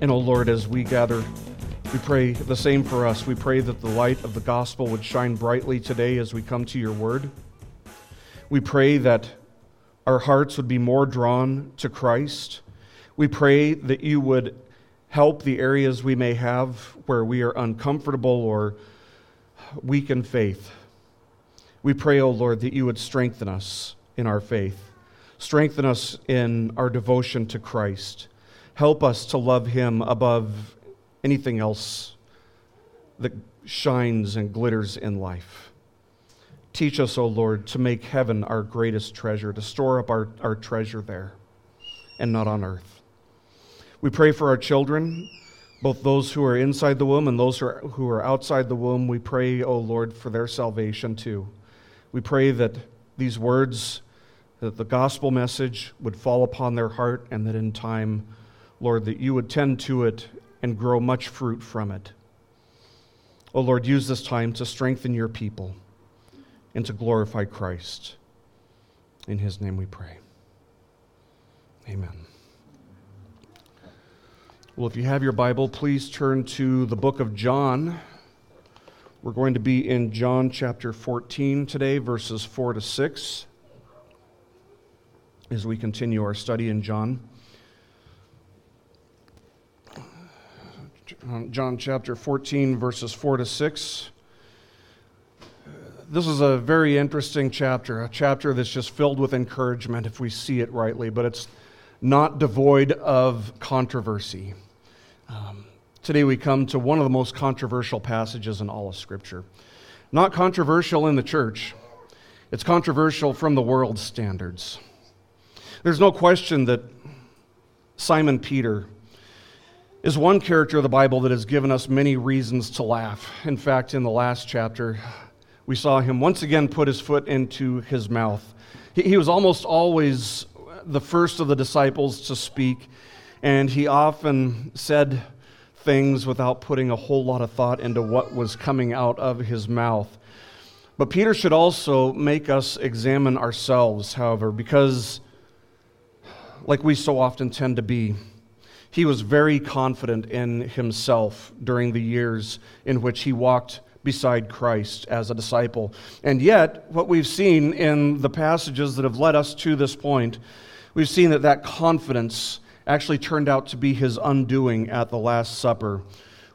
And, O oh Lord, as we gather, we pray the same for us. We pray that the light of the gospel would shine brightly today as we come to your word. We pray that our hearts would be more drawn to Christ. We pray that you would help the areas we may have where we are uncomfortable or weak in faith. We pray, O oh Lord, that you would strengthen us in our faith, strengthen us in our devotion to Christ. Help us to love him above anything else that shines and glitters in life. Teach us, O oh Lord, to make heaven our greatest treasure, to store up our, our treasure there and not on earth. We pray for our children, both those who are inside the womb and those who are, who are outside the womb. We pray, O oh Lord, for their salvation too. We pray that these words, that the gospel message would fall upon their heart and that in time, Lord, that you would tend to it and grow much fruit from it. Oh Lord, use this time to strengthen your people and to glorify Christ. In his name we pray. Amen. Well, if you have your Bible, please turn to the book of John. We're going to be in John chapter 14 today, verses 4 to 6, as we continue our study in John. John chapter 14, verses 4 to 6. This is a very interesting chapter, a chapter that's just filled with encouragement if we see it rightly, but it's not devoid of controversy. Um, today we come to one of the most controversial passages in all of Scripture. Not controversial in the church, it's controversial from the world's standards. There's no question that Simon Peter is one character of the Bible that has given us many reasons to laugh. In fact, in the last chapter, we saw him once again put his foot into his mouth. He, was almost always the first of the disciples to speak, and he often said things without putting a whole lot of thought into what was coming out of his mouth. But Peter should also make us examine ourselves, however, because, like we so often tend to be, he was very confident in himself during the years in which he walked beside Christ as a disciple. And yet, what we've seen in the passages that have led us to this point, we've seen that that confidence actually turned out to be his undoing at the Last Supper,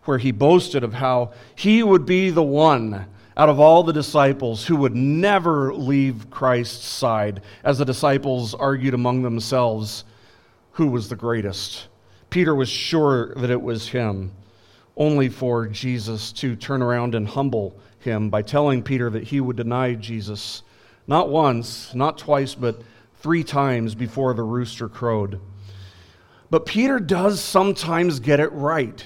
where he boasted of how he would be the one out of all the disciples who would never leave Christ's side, as the disciples argued among themselves who was the greatest. Peter was sure that it was him, only for Jesus to turn around and humble him by telling Peter that he would deny Jesus not once, not twice, but three times before the rooster crowed. But Peter does sometimes get it right.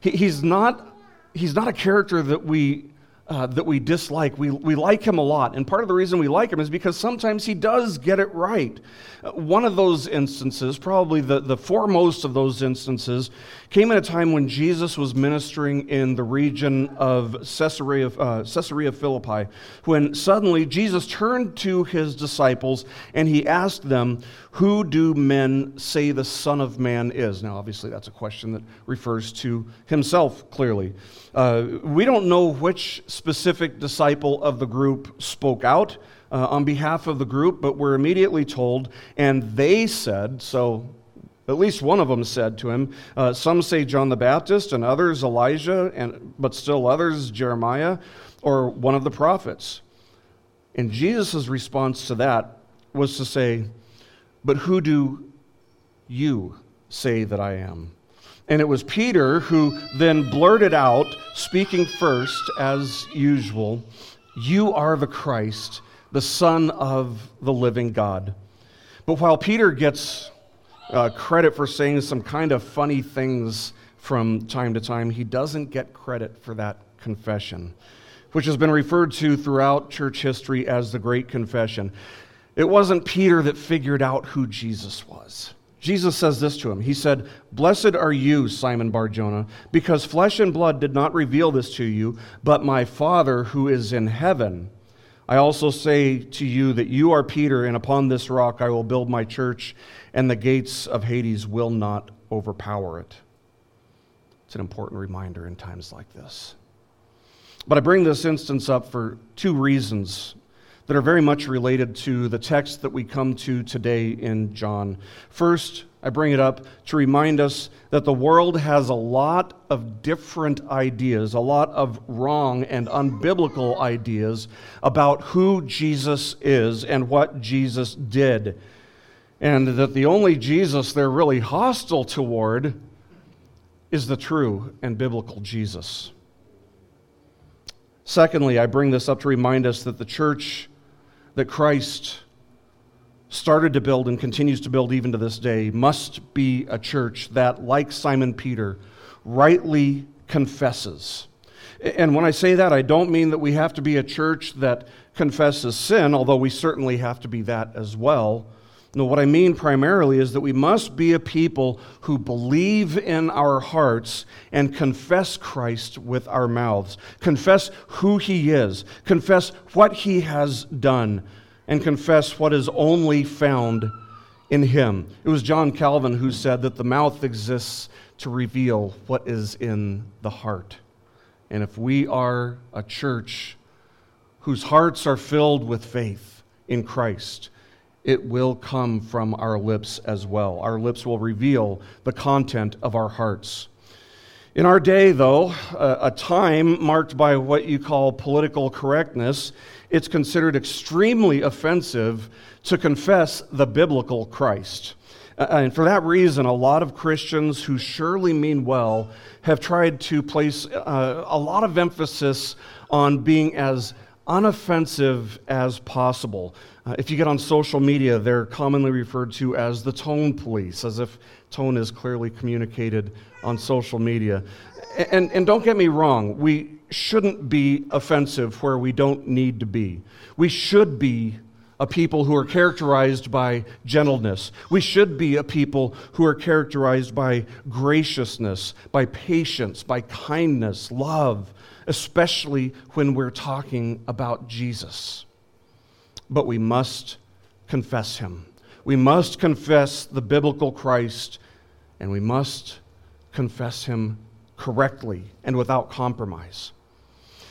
he's, not, he's not a character that we uh, that we dislike. We, we like him a lot. And part of the reason we like him is because sometimes he does get it right. Uh, one of those instances, probably the, the foremost of those instances, came at a time when Jesus was ministering in the region of Caesarea, uh, Caesarea Philippi, when suddenly Jesus turned to his disciples and he asked them, Who do men say the Son of Man is? Now, obviously, that's a question that refers to himself clearly. Uh, we don't know which specific disciple of the group spoke out uh, on behalf of the group, but we're immediately told, and they said, so at least one of them said to him, uh, some say John the Baptist, and others Elijah, and, but still others Jeremiah, or one of the prophets. And Jesus' response to that was to say, But who do you say that I am? And it was Peter who then blurted out, speaking first as usual, You are the Christ, the Son of the living God. But while Peter gets uh, credit for saying some kind of funny things from time to time, he doesn't get credit for that confession, which has been referred to throughout church history as the Great Confession. It wasn't Peter that figured out who Jesus was. Jesus says this to him. He said, Blessed are you, Simon Bar Jonah, because flesh and blood did not reveal this to you, but my Father who is in heaven. I also say to you that you are Peter, and upon this rock I will build my church, and the gates of Hades will not overpower it. It's an important reminder in times like this. But I bring this instance up for two reasons that are very much related to the text that we come to today in John. First, I bring it up to remind us that the world has a lot of different ideas, a lot of wrong and unbiblical ideas about who Jesus is and what Jesus did. And that the only Jesus they're really hostile toward is the true and biblical Jesus. Secondly, I bring this up to remind us that the church that Christ started to build and continues to build even to this day must be a church that, like Simon Peter, rightly confesses. And when I say that, I don't mean that we have to be a church that confesses sin, although we certainly have to be that as well. No, what I mean primarily is that we must be a people who believe in our hearts and confess Christ with our mouths. Confess who he is, confess what he has done, and confess what is only found in him. It was John Calvin who said that the mouth exists to reveal what is in the heart. And if we are a church whose hearts are filled with faith in Christ, it will come from our lips as well. Our lips will reveal the content of our hearts. In our day, though, a time marked by what you call political correctness, it's considered extremely offensive to confess the biblical Christ. And for that reason, a lot of Christians who surely mean well have tried to place uh, a lot of emphasis on being as unoffensive as possible. Uh, if you get on social media, they're commonly referred to as the tone police, as if tone is clearly communicated on social media. And, and don't get me wrong, we shouldn't be offensive where we don't need to be. We should be a people who are characterized by gentleness. We should be a people who are characterized by graciousness, by patience, by kindness, love, especially when we're talking about Jesus. But we must confess him. We must confess the biblical Christ, and we must confess him correctly and without compromise.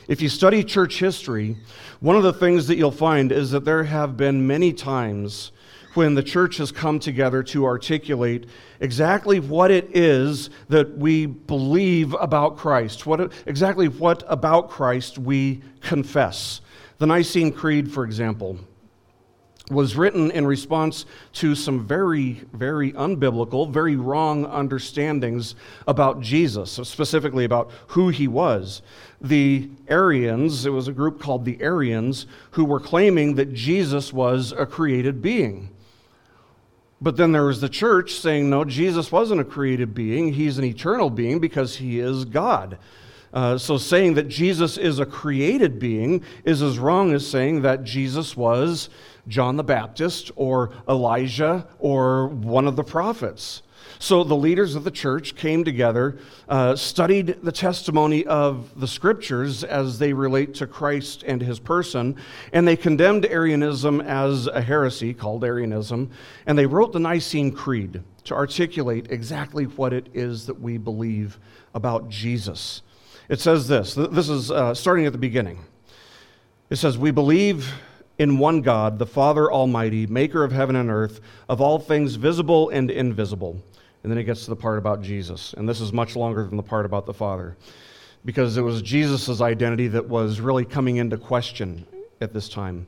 If you study church history, one of the things that you'll find is that there have been many times when the church has come together to articulate exactly what it is that we believe about Christ, what, exactly what about Christ we confess. The Nicene Creed, for example, was written in response to some very, very unbiblical, very wrong understandings about Jesus, specifically about who he was. The Arians, it was a group called the Arians, who were claiming that Jesus was a created being. But then there was the church saying, no, Jesus wasn't a created being. He's an eternal being because he is God. Uh, so saying that Jesus is a created being is as wrong as saying that Jesus was John the Baptist or Elijah or one of the prophets. So the leaders of the church came together, uh, studied the testimony of the scriptures as they relate to Christ and his person, and they condemned Arianism as a heresy called Arianism, and they wrote the Nicene Creed to articulate exactly what it is that we believe about Jesus. It says this this is uh, starting at the beginning. It says, We believe in one God, the Father Almighty, maker of heaven and earth, of all things visible and invisible and then it gets to the part about Jesus. And this is much longer than the part about the Father, because it was Jesus' identity that was really coming into question at this time.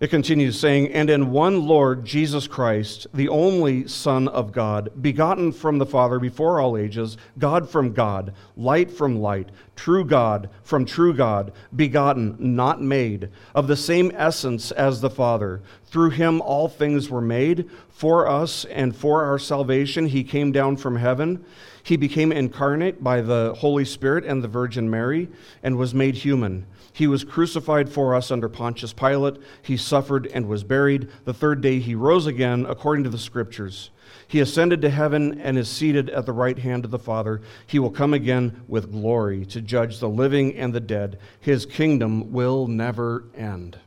It continues saying, And in one Lord Jesus Christ, the only Son of God, begotten from the Father before all ages, God from God, light from light, true God from true God, begotten, not made, of the same essence as the Father. Through him all things were made. For us and for our salvation, he came down from heaven. He became incarnate by the Holy Spirit and the Virgin Mary and was made human. He was crucified for us under Pontius Pilate. He suffered and was buried. The third day he rose again, according to the Scriptures. He ascended to heaven and is seated at the right hand of the Father. He will come again with glory to judge the living and the dead. His kingdom will never end.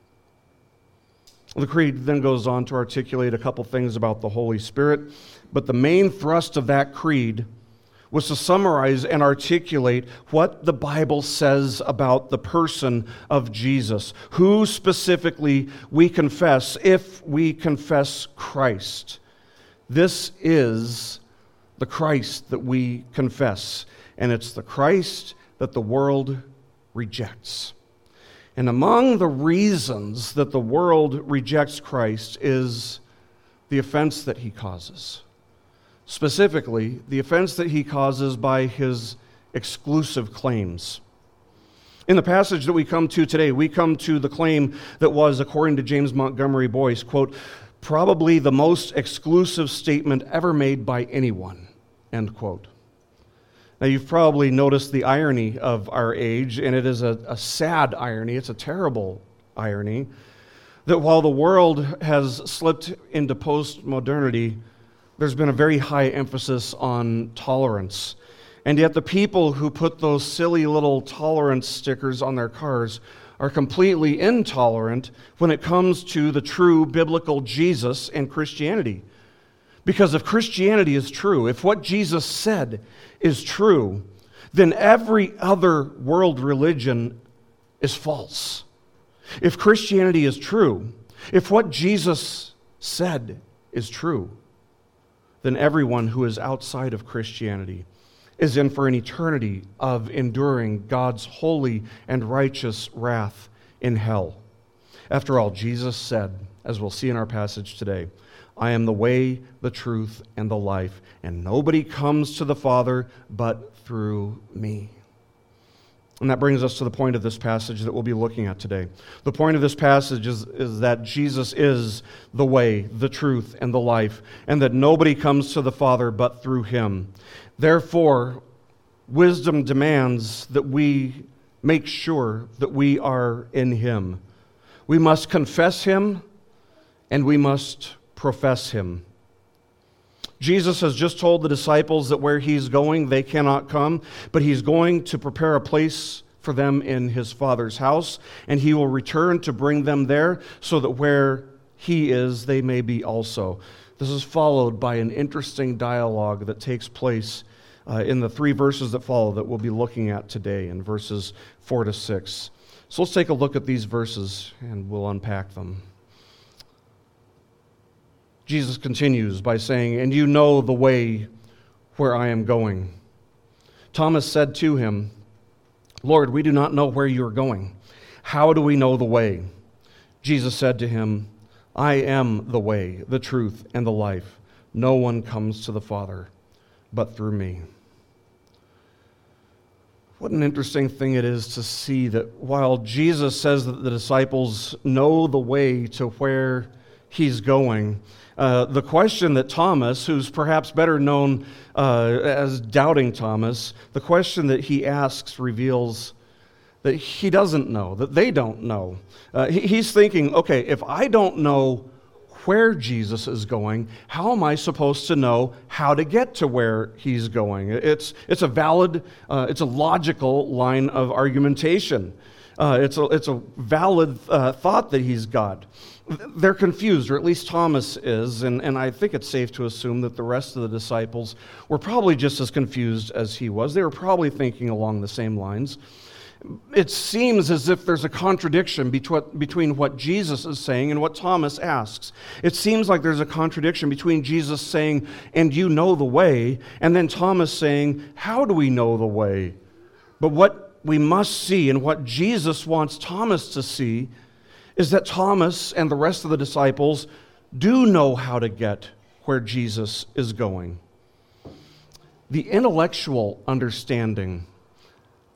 The Creed then goes on to articulate a couple things about the Holy Spirit, but the main thrust of that creed was to summarize and articulate what the Bible says about the person of Jesus, who specifically we confess if we confess Christ. This is the Christ that we confess, and it's the Christ that the world rejects. And among the reasons that the world rejects Christ is the offense that he causes. Specifically, the offense that he causes by his exclusive claims. In the passage that we come to today, we come to the claim that was, according to James Montgomery Boice, quote, probably the most exclusive statement ever made by anyone, end quote. Now, you've probably noticed the irony of our age, and it is a, a sad irony. It's a terrible irony that while the world has slipped into post modernity, there's been a very high emphasis on tolerance. And yet, the people who put those silly little tolerance stickers on their cars are completely intolerant when it comes to the true biblical Jesus and Christianity. Because if Christianity is true, if what Jesus said is true, then every other world religion is false. If Christianity is true, if what Jesus said is true, then everyone who is outside of Christianity is in for an eternity of enduring God's holy and righteous wrath in hell. After all, Jesus said, as we'll see in our passage today, I am the way, the truth, and the life, and nobody comes to the Father but through me. And that brings us to the point of this passage that we'll be looking at today. The point of this passage is, is that Jesus is the way, the truth, and the life, and that nobody comes to the Father but through him. Therefore, wisdom demands that we make sure that we are in him. We must confess him, and we must profess him. Jesus has just told the disciples that where he's going, they cannot come, but he's going to prepare a place for them in his Father's house, and he will return to bring them there so that where he is, they may be also. This is followed by an interesting dialogue that takes place uh, in the three verses that follow that we'll be looking at today, in verses 4 to 6. So let's take a look at these verses and we'll unpack them. Jesus continues by saying, And you know the way where I am going. Thomas said to him, Lord, we do not know where you are going. How do we know the way? Jesus said to him, I am the way, the truth, and the life. No one comes to the Father but through me. What an interesting thing it is to see that while Jesus says that the disciples know the way to where he's going, uh, the question that Thomas, who's perhaps better known uh, as Doubting Thomas, the question that he asks reveals that he doesn't know, that they don't know. Uh, he, he's thinking, okay, if I don't know where Jesus is going, how am I supposed to know how to get to where he's going? It's, it's a valid, uh, it's a logical line of argumentation. Uh, it's, a, it's a valid thought that he's got they're confused, or at least Thomas is, and, and I think it's safe to assume that the rest of the disciples were probably just as confused as he was. They were probably thinking along the same lines. It seems as if there's a contradiction between what Jesus is saying and what Thomas asks. It seems like there's a contradiction between Jesus saying, and you know the way, and then Thomas saying, how do we know the way? But what we must see and what Jesus wants Thomas to see is that Thomas and the rest of the disciples do know how to get where Jesus is going. The intellectual understanding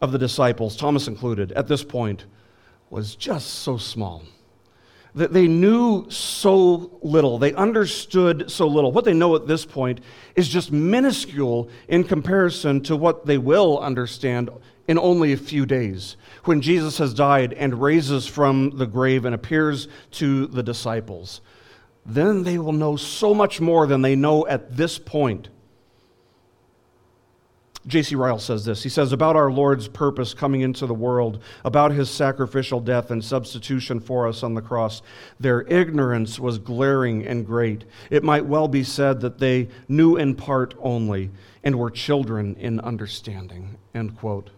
of the disciples, Thomas included, at this point, was just so small. That they knew so little, they understood so little. What they know at this point is just minuscule in comparison to what they will understand in only a few days when Jesus has died and raises from the grave and appears to the disciples. Then they will know so much more than they know at this point. J.C. Ryle says this. He says, About our Lord's purpose coming into the world, about his sacrificial death and substitution for us on the cross, their ignorance was glaring and great. It might well be said that they knew in part only and were children in understanding. End quote.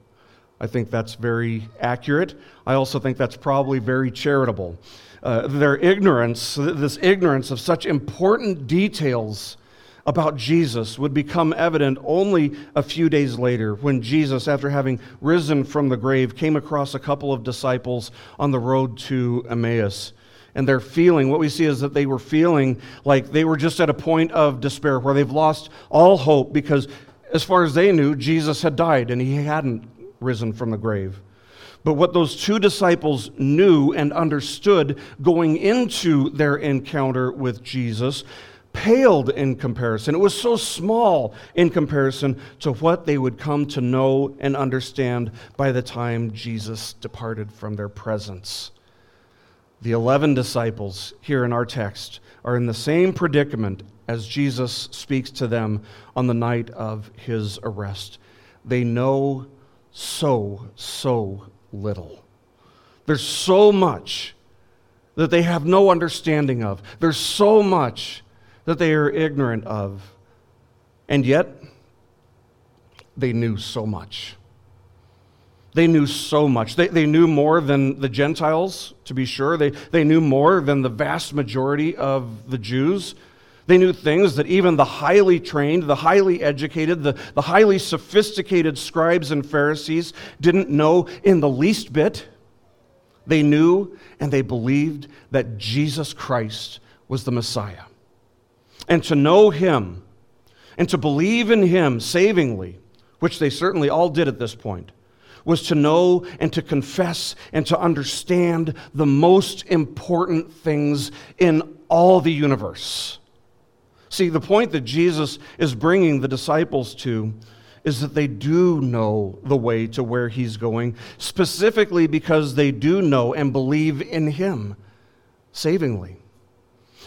I think that's very accurate. I also think that's probably very charitable. Uh, their ignorance, this ignorance of such important details about Jesus would become evident only a few days later when Jesus, after having risen from the grave, came across a couple of disciples on the road to Emmaus. And they're feeling, what we see is that they were feeling like they were just at a point of despair where they've lost all hope because, as far as they knew, Jesus had died and he hadn't risen from the grave. But what those two disciples knew and understood going into their encounter with Jesus paled in comparison. It was so small in comparison to what they would come to know and understand by the time Jesus departed from their presence. The 11 disciples here in our text are in the same predicament as Jesus speaks to them on the night of his arrest. They know so, so little. There's so much that they have no understanding of. There's so much that they are ignorant of. And yet, they knew so much. They knew so much. They, they knew more than the Gentiles, to be sure. They, they knew more than the vast majority of the Jews. They knew things that even the highly trained, the highly educated, the, the highly sophisticated scribes and Pharisees didn't know in the least bit. They knew and they believed that Jesus Christ was the Messiah. And to know Him and to believe in Him savingly, which they certainly all did at this point, was to know and to confess and to understand the most important things in all the universe. See, the point that Jesus is bringing the disciples to is that they do know the way to where he's going, specifically because they do know and believe in him savingly.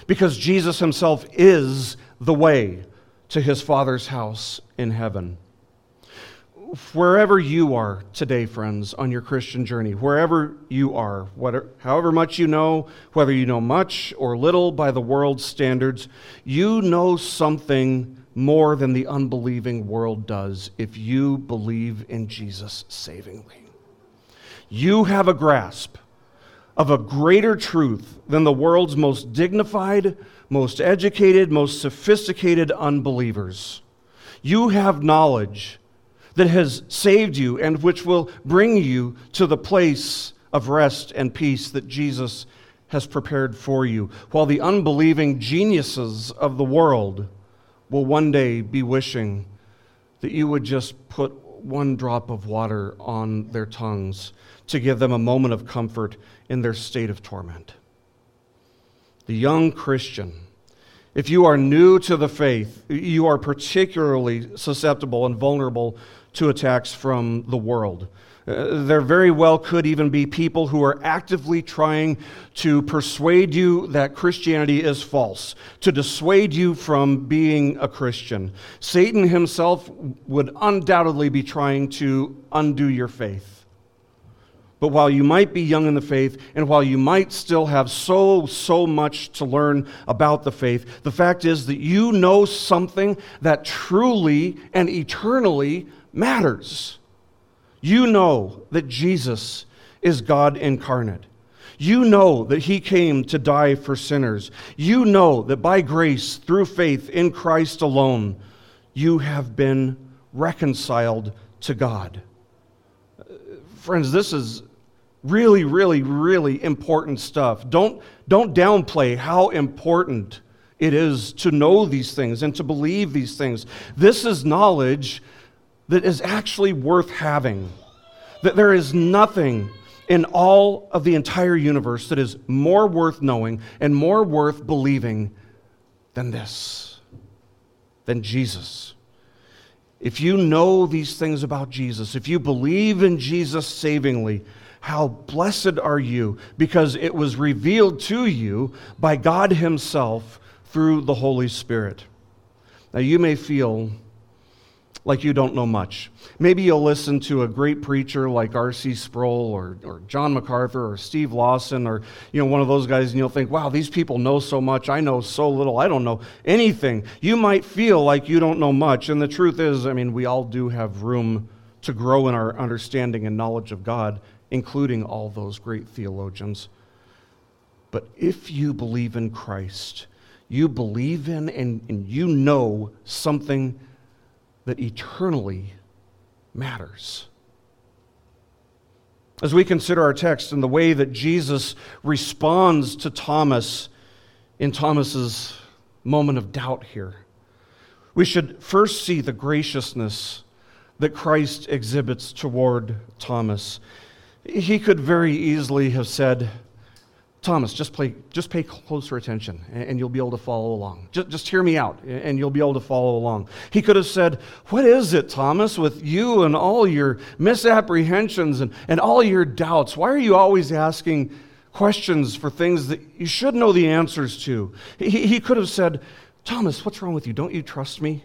Because Jesus himself is the way to his Father's house in heaven wherever you are today, friends, on your Christian journey, wherever you are, whatever, however much you know, whether you know much or little by the world's standards, you know something more than the unbelieving world does if you believe in Jesus savingly. You have a grasp of a greater truth than the world's most dignified, most educated, most sophisticated unbelievers. You have knowledge that has saved you and which will bring you to the place of rest and peace that Jesus has prepared for you, while the unbelieving geniuses of the world will one day be wishing that you would just put one drop of water on their tongues to give them a moment of comfort in their state of torment. The young Christian if you are new to the faith, you are particularly susceptible and vulnerable to attacks from the world. Uh, there very well could even be people who are actively trying to persuade you that Christianity is false, to dissuade you from being a Christian. Satan himself would undoubtedly be trying to undo your faith. But while you might be young in the faith, and while you might still have so, so much to learn about the faith, the fact is that you know something that truly and eternally matters. You know that Jesus is God incarnate. You know that he came to die for sinners. You know that by grace, through faith in Christ alone, you have been reconciled to God. Friends, this is really, really, really important stuff. Don't, don't downplay how important it is to know these things and to believe these things. This is knowledge that is actually worth having. That there is nothing in all of the entire universe that is more worth knowing and more worth believing than this, than Jesus. If you know these things about Jesus, if you believe in Jesus savingly, how blessed are you because it was revealed to you by God Himself through the Holy Spirit. Now, you may feel like you don't know much. Maybe you'll listen to a great preacher like R.C. Sproul or, or John MacArthur or Steve Lawson or you know one of those guys and you'll think, "Wow, these people know so much. I know so little. I don't know anything." You might feel like you don't know much, and the truth is, I mean, we all do have room to grow in our understanding and knowledge of God, including all those great theologians. But if you believe in Christ, you believe in and, and you know something that eternally matters. As we consider our text and the way that Jesus responds to Thomas in Thomas's moment of doubt here, we should first see the graciousness that Christ exhibits toward Thomas. He could very easily have said, Thomas, just, play, just pay closer attention and you'll be able to follow along. Just, just hear me out and you'll be able to follow along. He could have said, What is it, Thomas, with you and all your misapprehensions and, and all your doubts? Why are you always asking questions for things that you should know the answers to? He, he could have said, Thomas, what's wrong with you? Don't you trust me?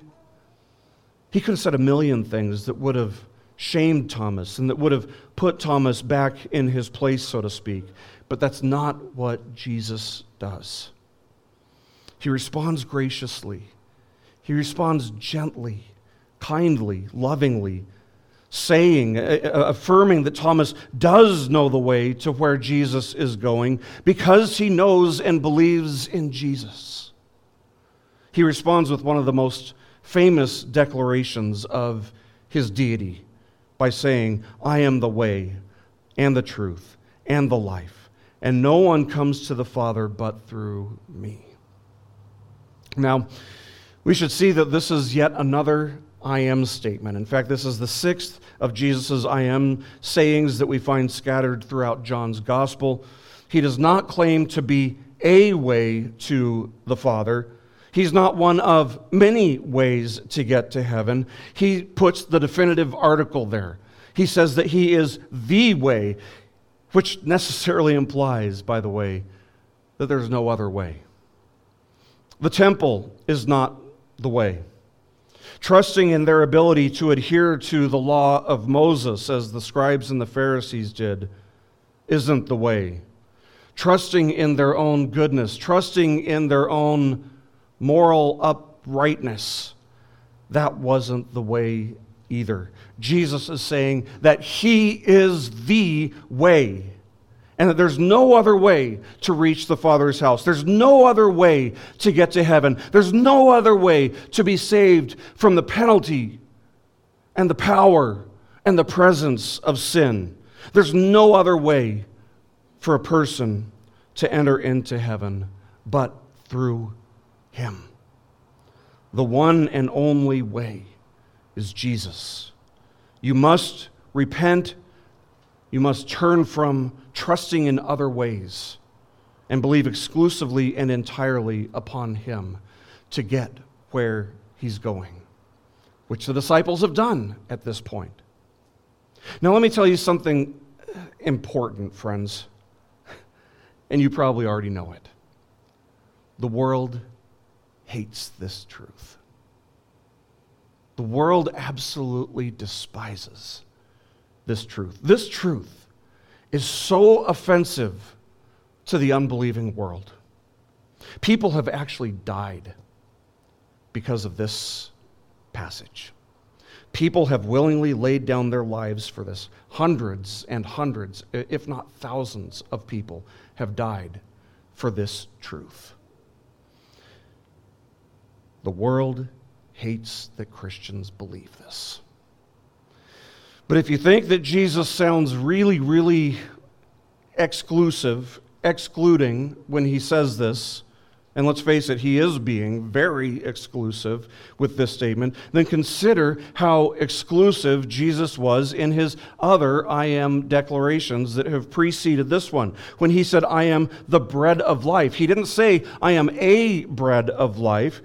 He could have said a million things that would have shamed Thomas and that would have put Thomas back in his place, so to speak. But that's not what Jesus does. He responds graciously, he responds gently, kindly, lovingly, saying, affirming that Thomas does know the way to where Jesus is going because he knows and believes in Jesus. He responds with one of the most famous declarations of his deity by saying, I am the way and the truth and the life, and no one comes to the Father but through me. Now, we should see that this is yet another I am statement. In fact, this is the sixth of Jesus' I am sayings that we find scattered throughout John's gospel. He does not claim to be a way to the Father, He's not one of many ways to get to heaven. He puts the definitive article there. He says that he is the way, which necessarily implies, by the way, that there's no other way. The temple is not the way. Trusting in their ability to adhere to the law of Moses, as the scribes and the Pharisees did, isn't the way. Trusting in their own goodness, trusting in their own moral uprightness. That wasn't the way either. Jesus is saying that He is the way and that there's no other way to reach the Father's house. There's no other way to get to heaven. There's no other way to be saved from the penalty and the power and the presence of sin. There's no other way for a person to enter into heaven but through him. The one and only way is Jesus. You must repent. You must turn from trusting in other ways and believe exclusively and entirely upon Him to get where He's going, which the disciples have done at this point. Now, let me tell you something important, friends, and you probably already know it. The world hates this truth. The world absolutely despises this truth. This truth is so offensive to the unbelieving world. People have actually died because of this passage. People have willingly laid down their lives for this. Hundreds and hundreds, if not thousands, of people have died for this truth. The world hates that Christians believe this. But if you think that Jesus sounds really, really exclusive, excluding when he says this, and let's face it, he is being very exclusive with this statement, then consider how exclusive Jesus was in his other I am declarations that have preceded this one. When he said, I am the bread of life, he didn't say, I am a bread of life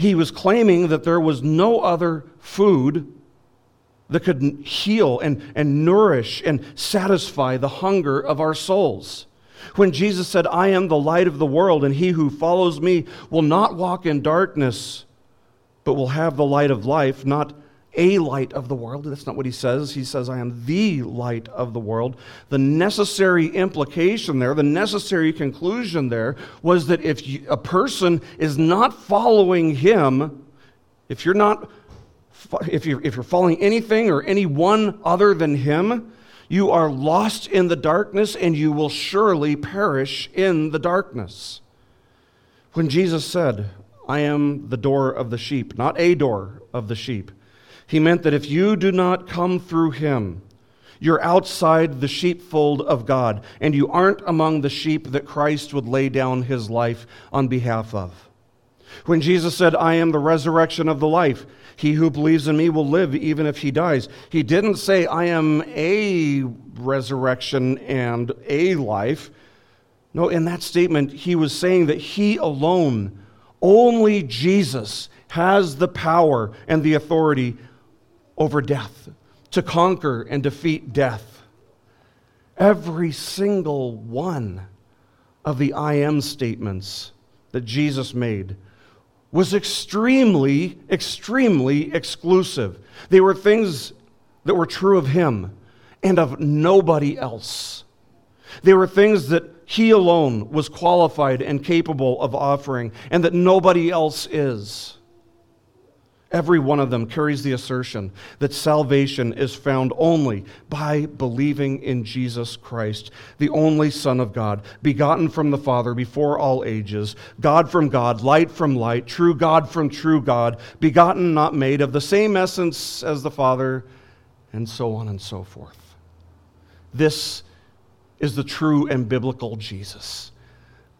he was claiming that there was no other food that could heal and, and nourish and satisfy the hunger of our souls. When Jesus said, I am the light of the world, and he who follows me will not walk in darkness, but will have the light of life, not a light of the world. That's not what he says. He says, I am the light of the world. The necessary implication there, the necessary conclusion there, was that if you, a person is not following him, if you're not if you're, if you're following anything or anyone other than him, you are lost in the darkness and you will surely perish in the darkness. When Jesus said, I am the door of the sheep, not a door of the sheep, he meant that if you do not come through him, you're outside the sheepfold of God, and you aren't among the sheep that Christ would lay down his life on behalf of. When Jesus said, I am the resurrection of the life, he who believes in me will live even if he dies, he didn't say, I am a resurrection and a life. No, in that statement, he was saying that he alone, only Jesus, has the power and the authority over death, to conquer and defeat death. Every single one of the I am statements that Jesus made was extremely, extremely exclusive. They were things that were true of him and of nobody else. They were things that he alone was qualified and capable of offering, and that nobody else is. Every one of them carries the assertion that salvation is found only by believing in Jesus Christ, the only Son of God, begotten from the Father before all ages, God from God, light from light, true God from true God, begotten, not made, of the same essence as the Father, and so on and so forth. This is the true and biblical Jesus.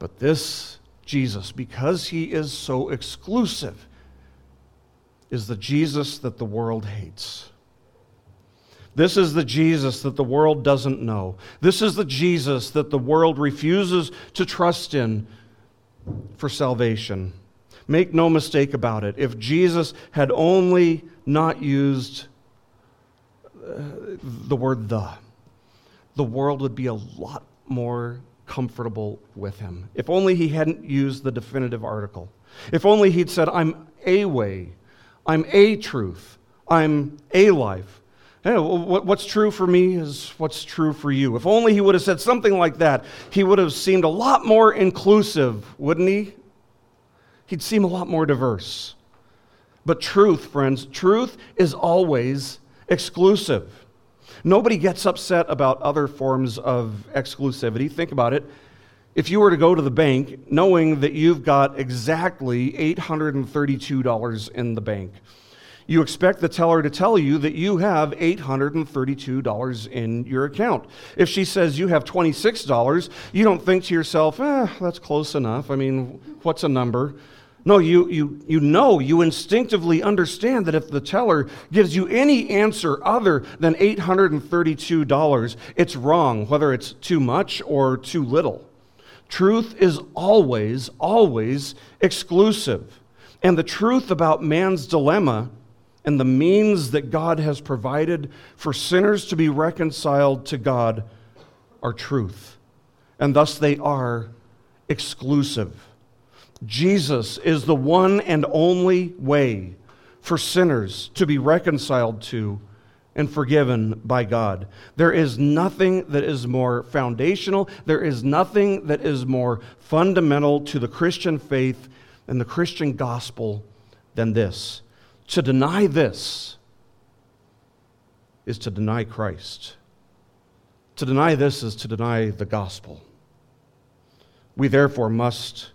But this Jesus, because he is so exclusive, is the Jesus that the world hates. This is the Jesus that the world doesn't know. This is the Jesus that the world refuses to trust in for salvation. Make no mistake about it. If Jesus had only not used uh, the word the, the world would be a lot more comfortable with him. If only he hadn't used the definitive article. If only he'd said, I'm a way, I'm a truth. I'm a life. What's true for me is what's true for you. If only he would have said something like that, he would have seemed a lot more inclusive, wouldn't he? He'd seem a lot more diverse. But truth, friends, truth is always exclusive. Nobody gets upset about other forms of exclusivity. Think about it. If you were to go to the bank knowing that you've got exactly $832 in the bank, you expect the teller to tell you that you have $832 in your account. If she says you have $26, you don't think to yourself, eh, that's close enough. I mean, what's a number? No, you, you, you know, you instinctively understand that if the teller gives you any answer other than $832, it's wrong, whether it's too much or too little. Truth is always, always exclusive. And the truth about man's dilemma and the means that God has provided for sinners to be reconciled to God are truth. And thus they are exclusive. Jesus is the one and only way for sinners to be reconciled to and forgiven by God. There is nothing that is more foundational, there is nothing that is more fundamental to the Christian faith and the Christian gospel than this. To deny this is to deny Christ. To deny this is to deny the gospel. We therefore must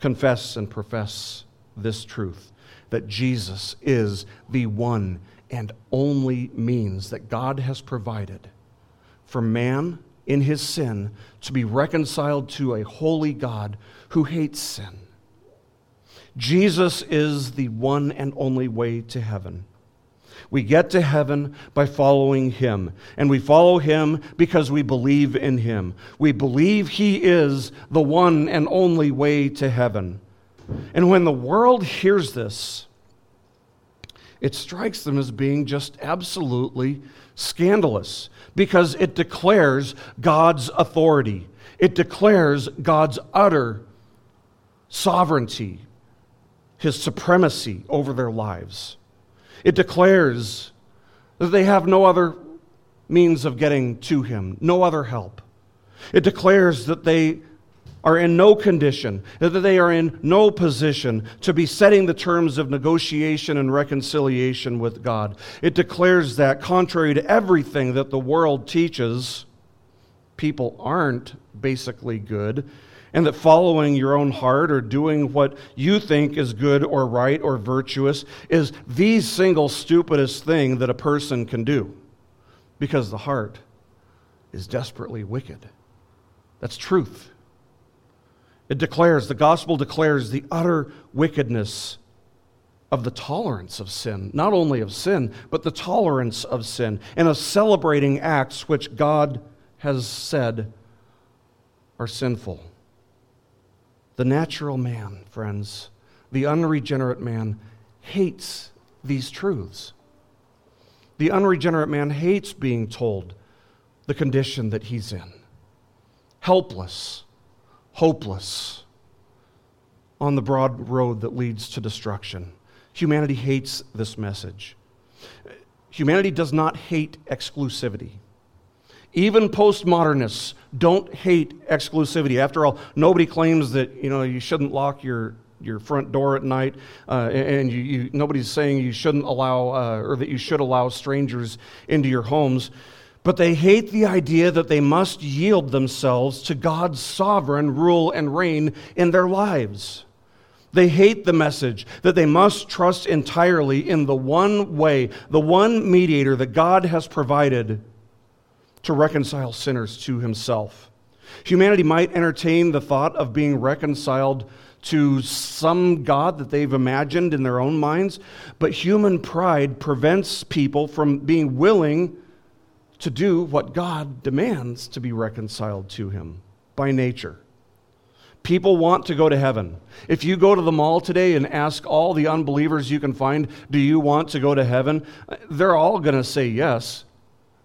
confess and profess this truth that Jesus is the one and only means that God has provided for man in his sin to be reconciled to a holy God who hates sin. Jesus is the one and only way to heaven. We get to heaven by following him, and we follow him because we believe in him. We believe he is the one and only way to heaven. And when the world hears this, it strikes them as being just absolutely scandalous because it declares God's authority. It declares God's utter sovereignty, his supremacy over their lives. It declares that they have no other means of getting to Him, no other help. It declares that they are in no condition, that they are in no position to be setting the terms of negotiation and reconciliation with God. It declares that, contrary to everything that the world teaches, people aren't basically good, and that following your own heart or doing what you think is good or right or virtuous is the single stupidest thing that a person can do because the heart is desperately wicked. That's truth. It declares, the gospel declares the utter wickedness of the tolerance of sin, not only of sin, but the tolerance of sin, and of celebrating acts which God has said are sinful. The natural man, friends, the unregenerate man, hates these truths. The unregenerate man hates being told the condition that he's in helpless, hopeless, on the broad road that leads to destruction. Humanity hates this message. Humanity does not hate exclusivity. Even postmodernists don't hate exclusivity. After all, nobody claims that you know you shouldn't lock your your front door at night, uh, and you, you, nobody's saying you shouldn't allow uh, or that you should allow strangers into your homes but they hate the idea that they must yield themselves to God's sovereign rule and reign in their lives. They hate the message that they must trust entirely in the one way, the one mediator that God has provided to reconcile sinners to himself. Humanity might entertain the thought of being reconciled to some God that they've imagined in their own minds, but human pride prevents people from being willing to do what God demands to be reconciled to Him by nature. People want to go to heaven. If you go to the mall today and ask all the unbelievers you can find, do you want to go to heaven? They're all going to say yes.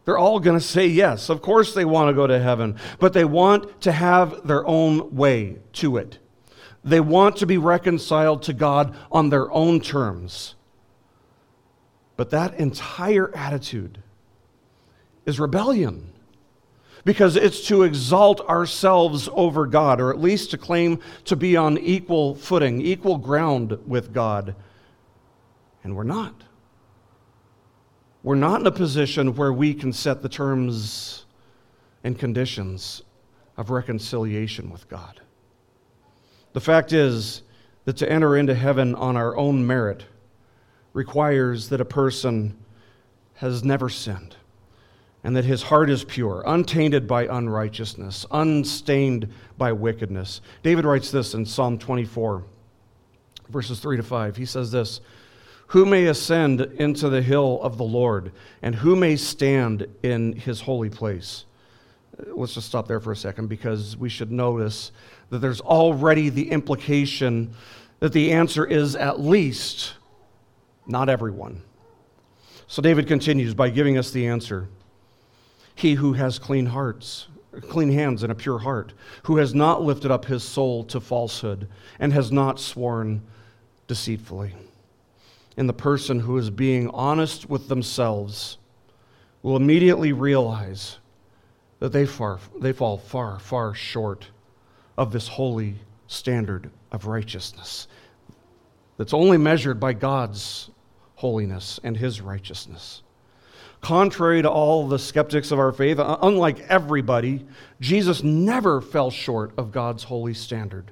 They're all going to say yes. Of course, they want to go to heaven, but they want to have their own way to it. They want to be reconciled to God on their own terms. But that entire attitude is rebellion. Because it's to exalt ourselves over God, or at least to claim to be on equal footing, equal ground with God. And we're not. We're not in a position where we can set the terms and conditions of reconciliation with God. The fact is that to enter into heaven on our own merit requires that a person has never sinned and that his heart is pure, untainted by unrighteousness, unstained by wickedness. David writes this in Psalm 24, verses 3 to 5. He says this Who may ascend into the hill of the Lord, and who may stand in his holy place? Uh, let's just stop there for a second because we should notice that there's already the implication that the answer is at least not everyone. So David continues by giving us the answer. He who has clean hearts, clean hands and a pure heart, who has not lifted up his soul to falsehood and has not sworn deceitfully. And the person who is being honest with themselves will immediately realize that they, far, they fall far, far short of this holy standard of righteousness that's only measured by God's holiness and his righteousness. Contrary to all the skeptics of our faith, uh, unlike everybody, Jesus never fell short of God's holy standard.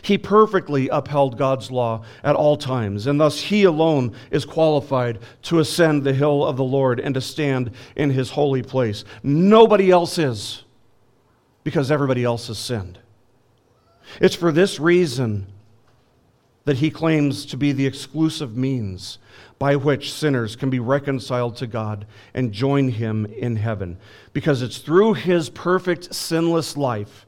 He perfectly upheld God's law at all times, and thus he alone is qualified to ascend the hill of the Lord and to stand in his holy place. Nobody else is, because everybody else has sinned. It's for this reason that he claims to be the exclusive means by which sinners can be reconciled to God and join Him in heaven. Because it's through His perfect, sinless life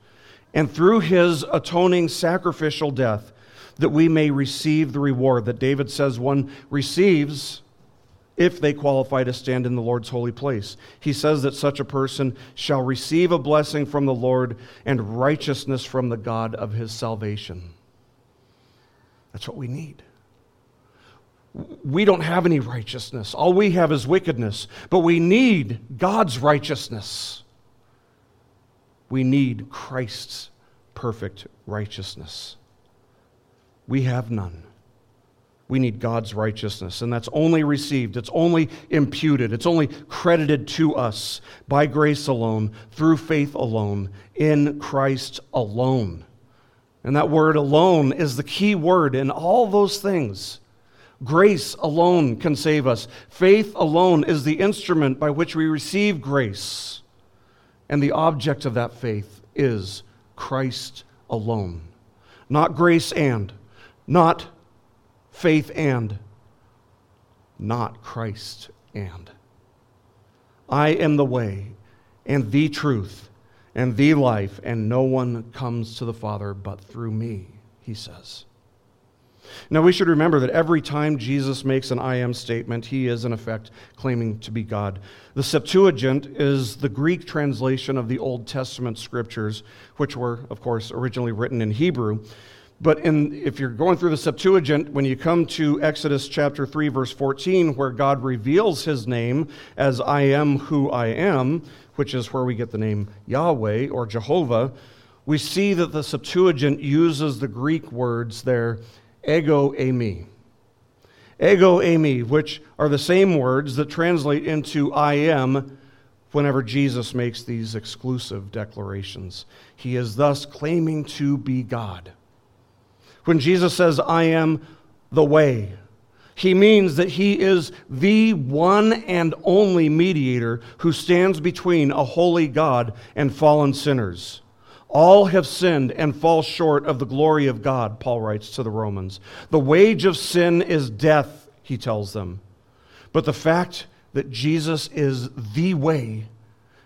and through His atoning sacrificial death that we may receive the reward that David says one receives if they qualify to stand in the Lord's holy place. He says that such a person shall receive a blessing from the Lord and righteousness from the God of his salvation. That's what we need we don't have any righteousness. All we have is wickedness. But we need God's righteousness. We need Christ's perfect righteousness. We have none. We need God's righteousness, and that's only received, it's only imputed, it's only credited to us by grace alone, through faith alone, in Christ alone. And that word alone is the key word in all those things. Grace alone can save us. Faith alone is the instrument by which we receive grace. And the object of that faith is Christ alone. Not grace and, not faith and, not Christ and. I am the way and the truth and the life, and no one comes to the Father but through me, he says. Now, we should remember that every time Jesus makes an I am statement, he is, in effect, claiming to be God. The Septuagint is the Greek translation of the Old Testament scriptures, which were, of course, originally written in Hebrew. But in, if you're going through the Septuagint, when you come to Exodus chapter 3, verse 14, where God reveals his name as I am who I am, which is where we get the name Yahweh or Jehovah, we see that the Septuagint uses the Greek words there ego eimi. Ego eimi, which are the same words that translate into I am whenever Jesus makes these exclusive declarations. He is thus claiming to be God. When Jesus says, I am the way, he means that he is the one and only mediator who stands between a holy God and fallen sinners. All have sinned and fall short of the glory of God, Paul writes to the Romans. The wage of sin is death, he tells them. But the fact that Jesus is the way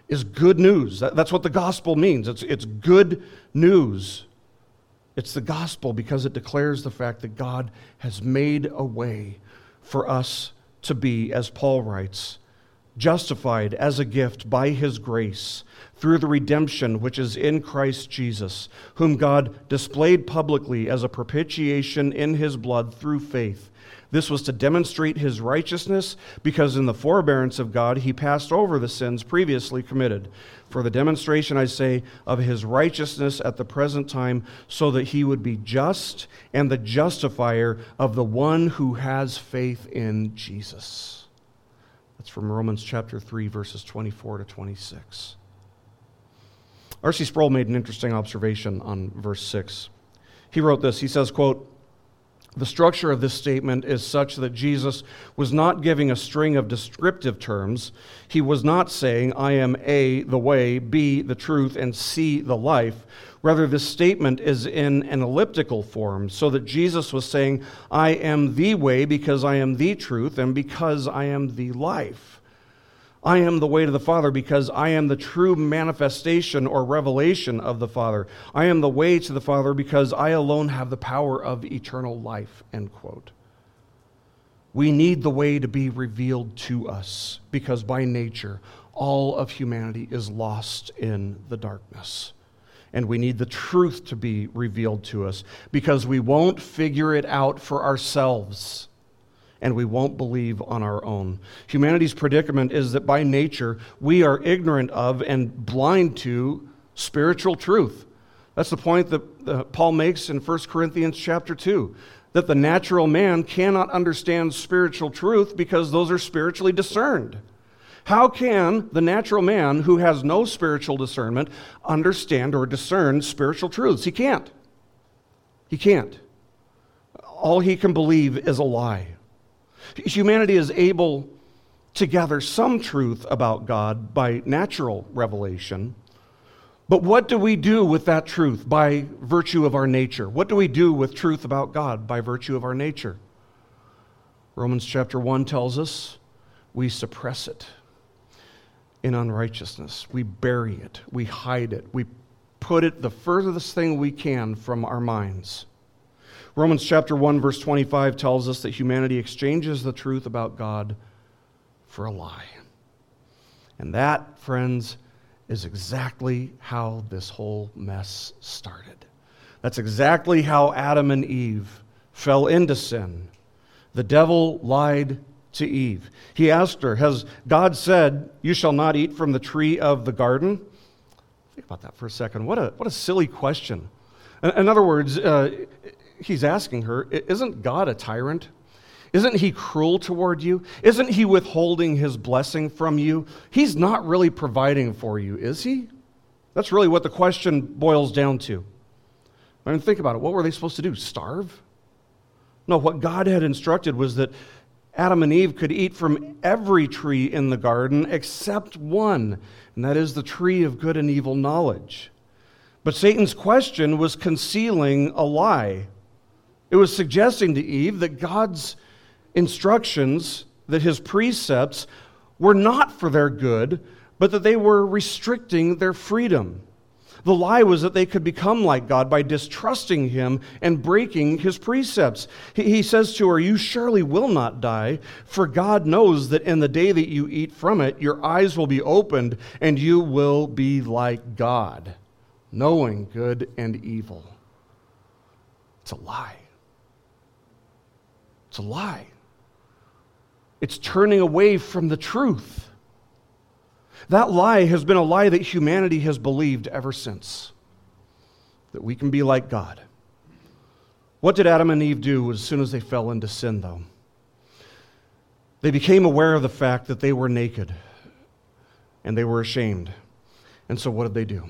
is good news. That's what the gospel means. It's, it's good news. It's the gospel because it declares the fact that God has made a way for us to be, as Paul writes, justified as a gift by his grace through the redemption which is in Christ Jesus, whom God displayed publicly as a propitiation in his blood through faith. This was to demonstrate his righteousness, because in the forbearance of God he passed over the sins previously committed. For the demonstration, I say, of his righteousness at the present time, so that he would be just and the justifier of the one who has faith in Jesus. That's from Romans chapter 3, verses 24 to 26. R.C. Sproul made an interesting observation on verse 6. He wrote this He says, quote, the structure of this statement is such that Jesus was not giving a string of descriptive terms. He was not saying, I am A, the way, B, the truth, and C, the life. Rather, this statement is in an elliptical form, so that Jesus was saying, I am the way because I am the truth and because I am the life. I am the way to the Father because I am the true manifestation or revelation of the Father. I am the way to the Father because I alone have the power of eternal life. End quote. We need the way to be revealed to us because by nature, all of humanity is lost in the darkness and we need the truth to be revealed to us because we won't figure it out for ourselves and we won't believe on our own. Humanity's predicament is that by nature we are ignorant of and blind to spiritual truth. That's the point that uh, Paul makes in 1 Corinthians chapter 2 that the natural man cannot understand spiritual truth because those are spiritually discerned. How can the natural man who has no spiritual discernment understand or discern spiritual truths? He can't. He can't. All he can believe is a lie. Humanity is able to gather some truth about God by natural revelation. But what do we do with that truth by virtue of our nature? What do we do with truth about God by virtue of our nature? Romans chapter 1 tells us we suppress it in unrighteousness. We bury it, we hide it, we put it the furthest thing we can from our minds. Romans chapter 1 verse 25 tells us that humanity exchanges the truth about God for a lie. And that, friends, is exactly how this whole mess started. That's exactly how Adam and Eve fell into sin. The devil lied to Eve. He asked her, Has God said, You shall not eat from the tree of the garden? Think about that for a second. What a, what a silly question. In, in other words, uh, he's asking her, Isn't God a tyrant? Isn't he cruel toward you? Isn't he withholding his blessing from you? He's not really providing for you, is he? That's really what the question boils down to. I mean, think about it. What were they supposed to do? Starve? No, what God had instructed was that Adam and Eve could eat from every tree in the garden except one, and that is the tree of good and evil knowledge. But Satan's question was concealing a lie. It was suggesting to Eve that God's instructions, that his precepts, were not for their good, but that they were restricting their freedom. The lie was that they could become like God by distrusting Him and breaking His precepts. He, says to her, You surely will not die, for God knows that in the day that you eat from it, your eyes will be opened and you will be like God, knowing good and evil. It's a lie. It's a lie. It's turning away from the truth. That lie has been a lie that humanity has believed ever since that we can be like God. What did Adam and Eve do as soon as they fell into sin, though? They became aware of the fact that they were naked and they were ashamed. And so, what did they do?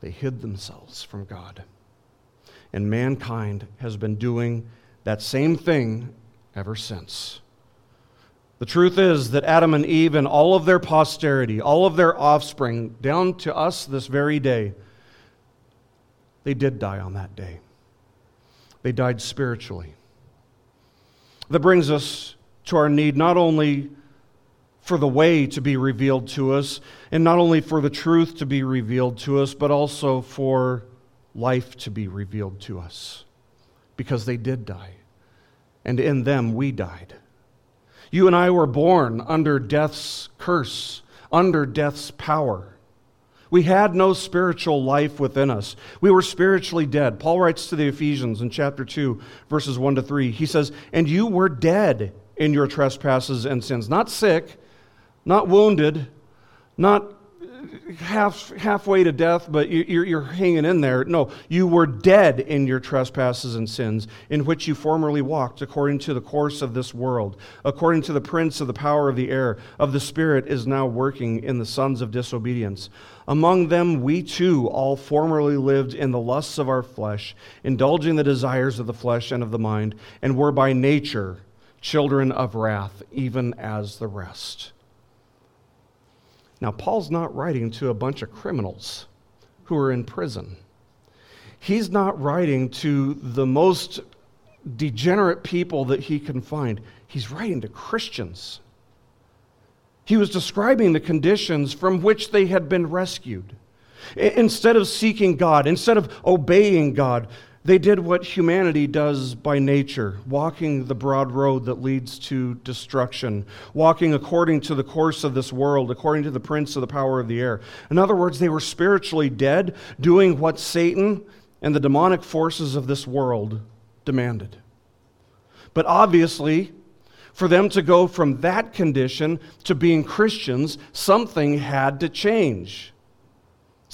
They hid themselves from God. And mankind has been doing that same thing ever since. The truth is that Adam and Eve and all of their posterity, all of their offspring, down to us this very day, they did die on that day. They died spiritually. That brings us to our need not only for the way to be revealed to us, and not only for the truth to be revealed to us, but also for life to be revealed to us. Because they did die, and in them we died. You and I were born under death's curse, under death's power. We had no spiritual life within us. We were spiritually dead. Paul writes to the Ephesians in chapter 2, verses 1 to 3. He says, And you were dead in your trespasses and sins. Not sick, not wounded, not half, halfway to death, but you're, you're hanging in there. No, you were dead in your trespasses and sins, in which you formerly walked according to the course of this world, according to the prince of the power of the air, of the Spirit is now working in the sons of disobedience. Among them, we too all formerly lived in the lusts of our flesh, indulging the desires of the flesh and of the mind, and were by nature children of wrath, even as the rest. Now, Paul's not writing to a bunch of criminals who are in prison. He's not writing to the most degenerate people that he can find. He's writing to Christians. He was describing the conditions from which they had been rescued. Instead of seeking God, instead of obeying God, they did what humanity does by nature, walking the broad road that leads to destruction, walking according to the course of this world, according to the prince of the power of the air. In other words, they were spiritually dead, doing what Satan and the demonic forces of this world demanded. But obviously, for them to go from that condition to being Christians, something had to change.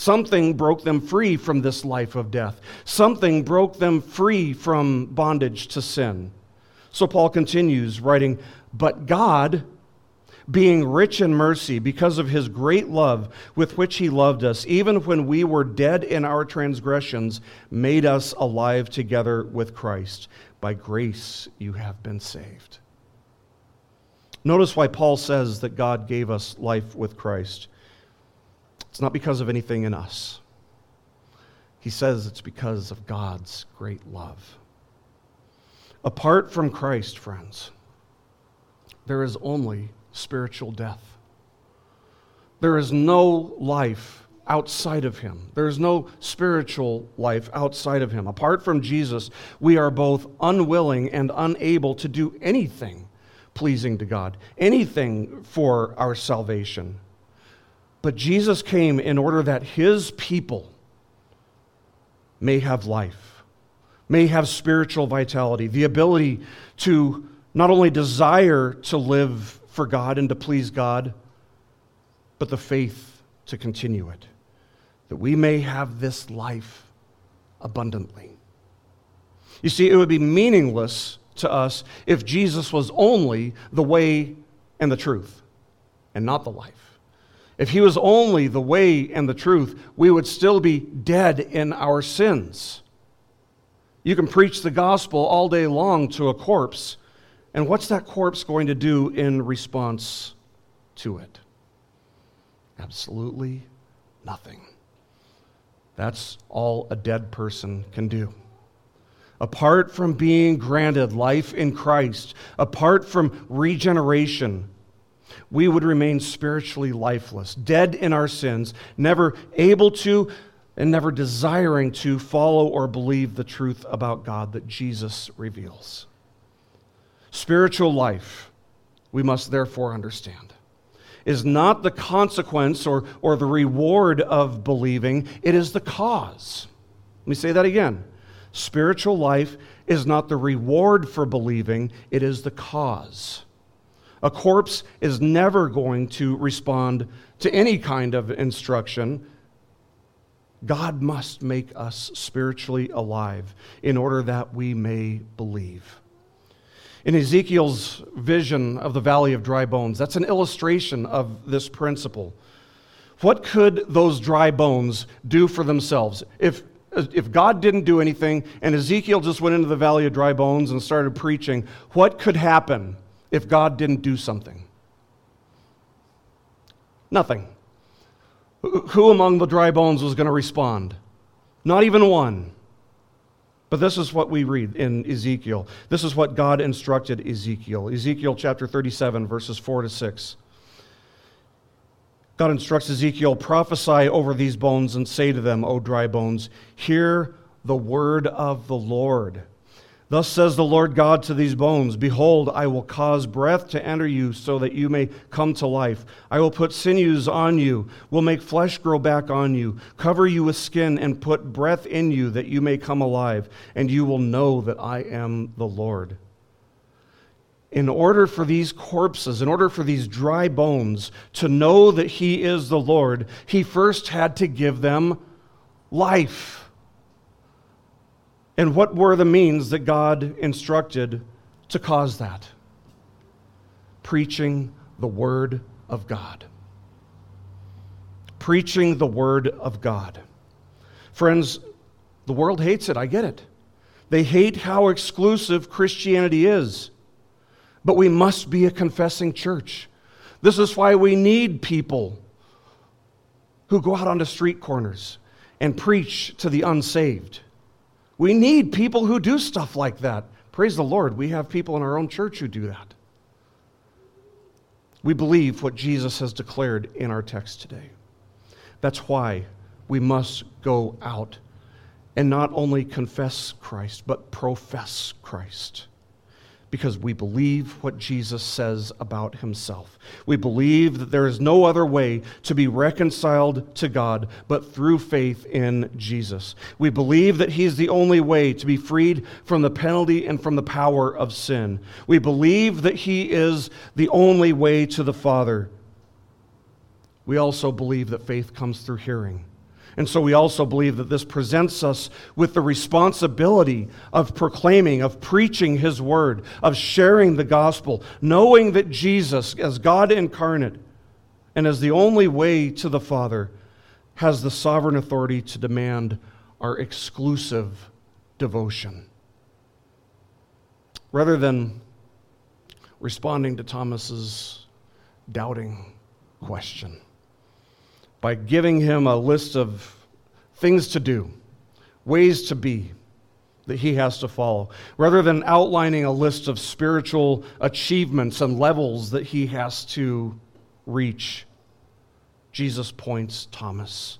Something broke them free from this life of death. Something broke them free from bondage to sin. So Paul continues writing, But God, being rich in mercy because of his great love with which he loved us, even when we were dead in our transgressions, made us alive together with Christ. By grace you have been saved. Notice why Paul says that God gave us life with Christ. It's not because of anything in us. He says it's because of God's great love. Apart from Christ, friends, there is only spiritual death. There is no life outside of him. There is no spiritual life outside of him. Apart from Jesus, we are both unwilling and unable to do anything pleasing to God, anything for our salvation. But Jesus came in order that his people may have life, may have spiritual vitality, the ability to not only desire to live for God and to please God, but the faith to continue it, that we may have this life abundantly. You see, it would be meaningless to us if Jesus was only the way and the truth and not the life. If he was only the way and the truth, we would still be dead in our sins. You can preach the gospel all day long to a corpse, and what's that corpse going to do in response to it? Absolutely nothing. That's all a dead person can do apart from being granted life in Christ, apart from regeneration, we would remain spiritually lifeless, dead in our sins, never able to and never desiring to follow or believe the truth about God that Jesus reveals. Spiritual life, we must therefore understand, is not the consequence or, or the reward of believing, it is the cause. Let me say that again. Spiritual life is not the reward for believing, it is the cause. A corpse is never going to respond to any kind of instruction. God must make us spiritually alive in order that we may believe. In Ezekiel's vision of the valley of dry bones, that's an illustration of this principle. What could those dry bones do for themselves? If if God didn't do anything and Ezekiel just went into the valley of dry bones and started preaching, what could happen if God didn't do something? Nothing. Who among the dry bones was going to respond? Not even one. But this is what we read in Ezekiel. This is what God instructed Ezekiel. Ezekiel chapter 37, verses 4 to 6. God instructs Ezekiel, prophesy over these bones and say to them, O dry bones, hear the word of the Lord. Thus says the Lord God to these bones Behold, I will cause breath to enter you so that you may come to life. I will put sinews on you, will make flesh grow back on you, cover you with skin, and put breath in you that you may come alive, and you will know that I am the Lord in order for these corpses, in order for these dry bones to know that He is the Lord, He first had to give them life. And what were the means that God instructed to cause that? Preaching the Word of God. Preaching the Word of God. Friends, the world hates it. I get it. They hate how exclusive Christianity is. But we must be a confessing church. This is why we need people who go out onto street corners and preach to the unsaved. We need people who do stuff like that. Praise the Lord, we have people in our own church who do that. We believe what Jesus has declared in our text today. That's why we must go out and not only confess Christ, but profess Christ because we believe what Jesus says about himself. We believe that there is no other way to be reconciled to God but through faith in Jesus. We believe that he's the only way to be freed from the penalty and from the power of sin. We believe that he is the only way to the Father. We also believe that faith comes through hearing and so we also believe that this presents us with the responsibility of proclaiming, of preaching His word, of sharing the gospel, knowing that Jesus, as God incarnate and as the only way to the Father, has the sovereign authority to demand our exclusive devotion. Rather than responding to Thomas's doubting question by giving him a list of things to do, ways to be that he has to follow, rather than outlining a list of spiritual achievements and levels that he has to reach. Jesus points Thomas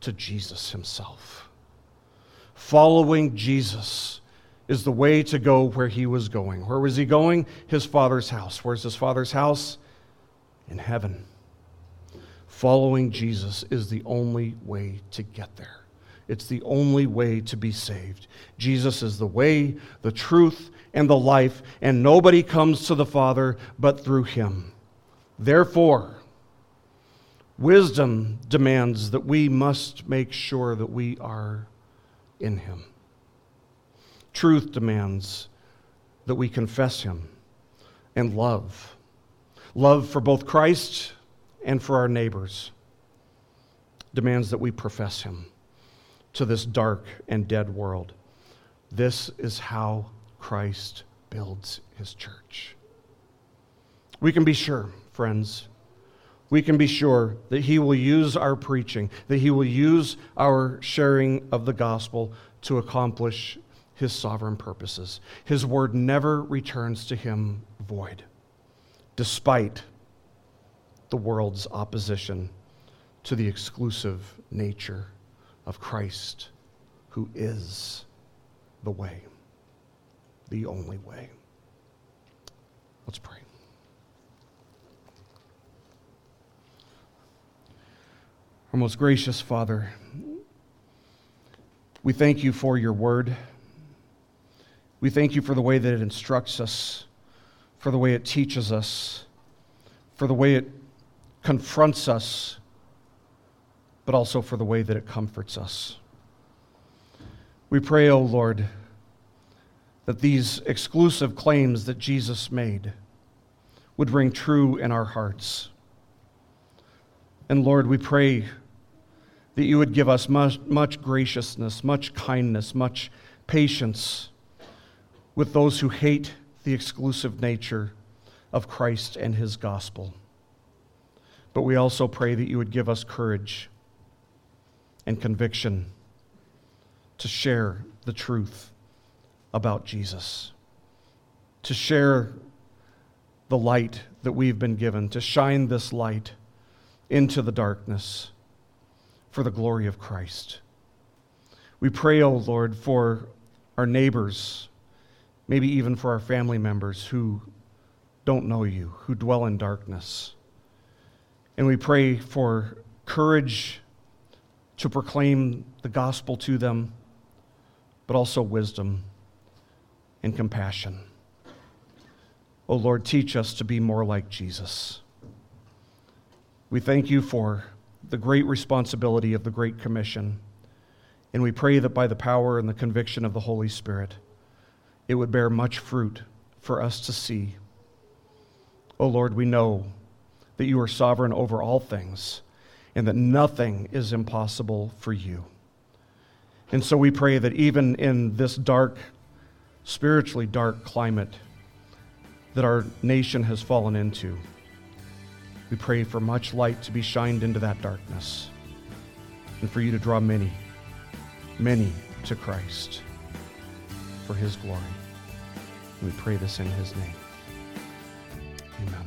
to Jesus himself. Following Jesus is the way to go where he was going. Where was he going? His father's house. Where's his father's house? In heaven. Following Jesus is the only way to get there. It's the only way to be saved. Jesus is the way, the truth, and the life, and nobody comes to the Father but through him. Therefore, wisdom demands that we must make sure that we are in him. Truth demands that we confess him and love. Love for both Christ and for our neighbors demands that we profess him to this dark and dead world. This is how Christ builds his church. We can be sure, friends, we can be sure that he will use our preaching, that he will use our sharing of the gospel to accomplish his sovereign purposes. His word never returns to him void, despite the world's opposition to the exclusive nature of Christ, who is the way, the only way. Let's pray. Our most gracious Father, we thank you for your word. We thank you for the way that it instructs us, for the way it teaches us, for the way it confronts us but also for the way that it comforts us. We pray, O oh Lord, that these exclusive claims that Jesus made would ring true in our hearts. And Lord, we pray that you would give us much, much graciousness, much kindness, much patience with those who hate the exclusive nature of Christ and his gospel. But we also pray that you would give us courage and conviction to share the truth about Jesus, to share the light that we've been given, to shine this light into the darkness for the glory of Christ. We pray, O oh Lord, for our neighbors, maybe even for our family members who don't know you, who dwell in darkness. And we pray for courage to proclaim the gospel to them, but also wisdom and compassion. Oh Lord, teach us to be more like Jesus. We thank you for the great responsibility of the Great Commission, and we pray that by the power and the conviction of the Holy Spirit, it would bear much fruit for us to see. Oh Lord, we know that you are sovereign over all things and that nothing is impossible for you. And so we pray that even in this dark, spiritually dark climate that our nation has fallen into, we pray for much light to be shined into that darkness and for you to draw many, many to Christ for his glory. We pray this in his name. Amen.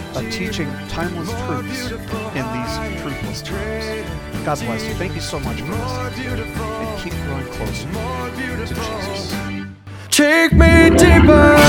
of teaching timeless truths in these truthless times. God bless you. Thank you so much for listening. And keep growing closer to Jesus. Take me deeper.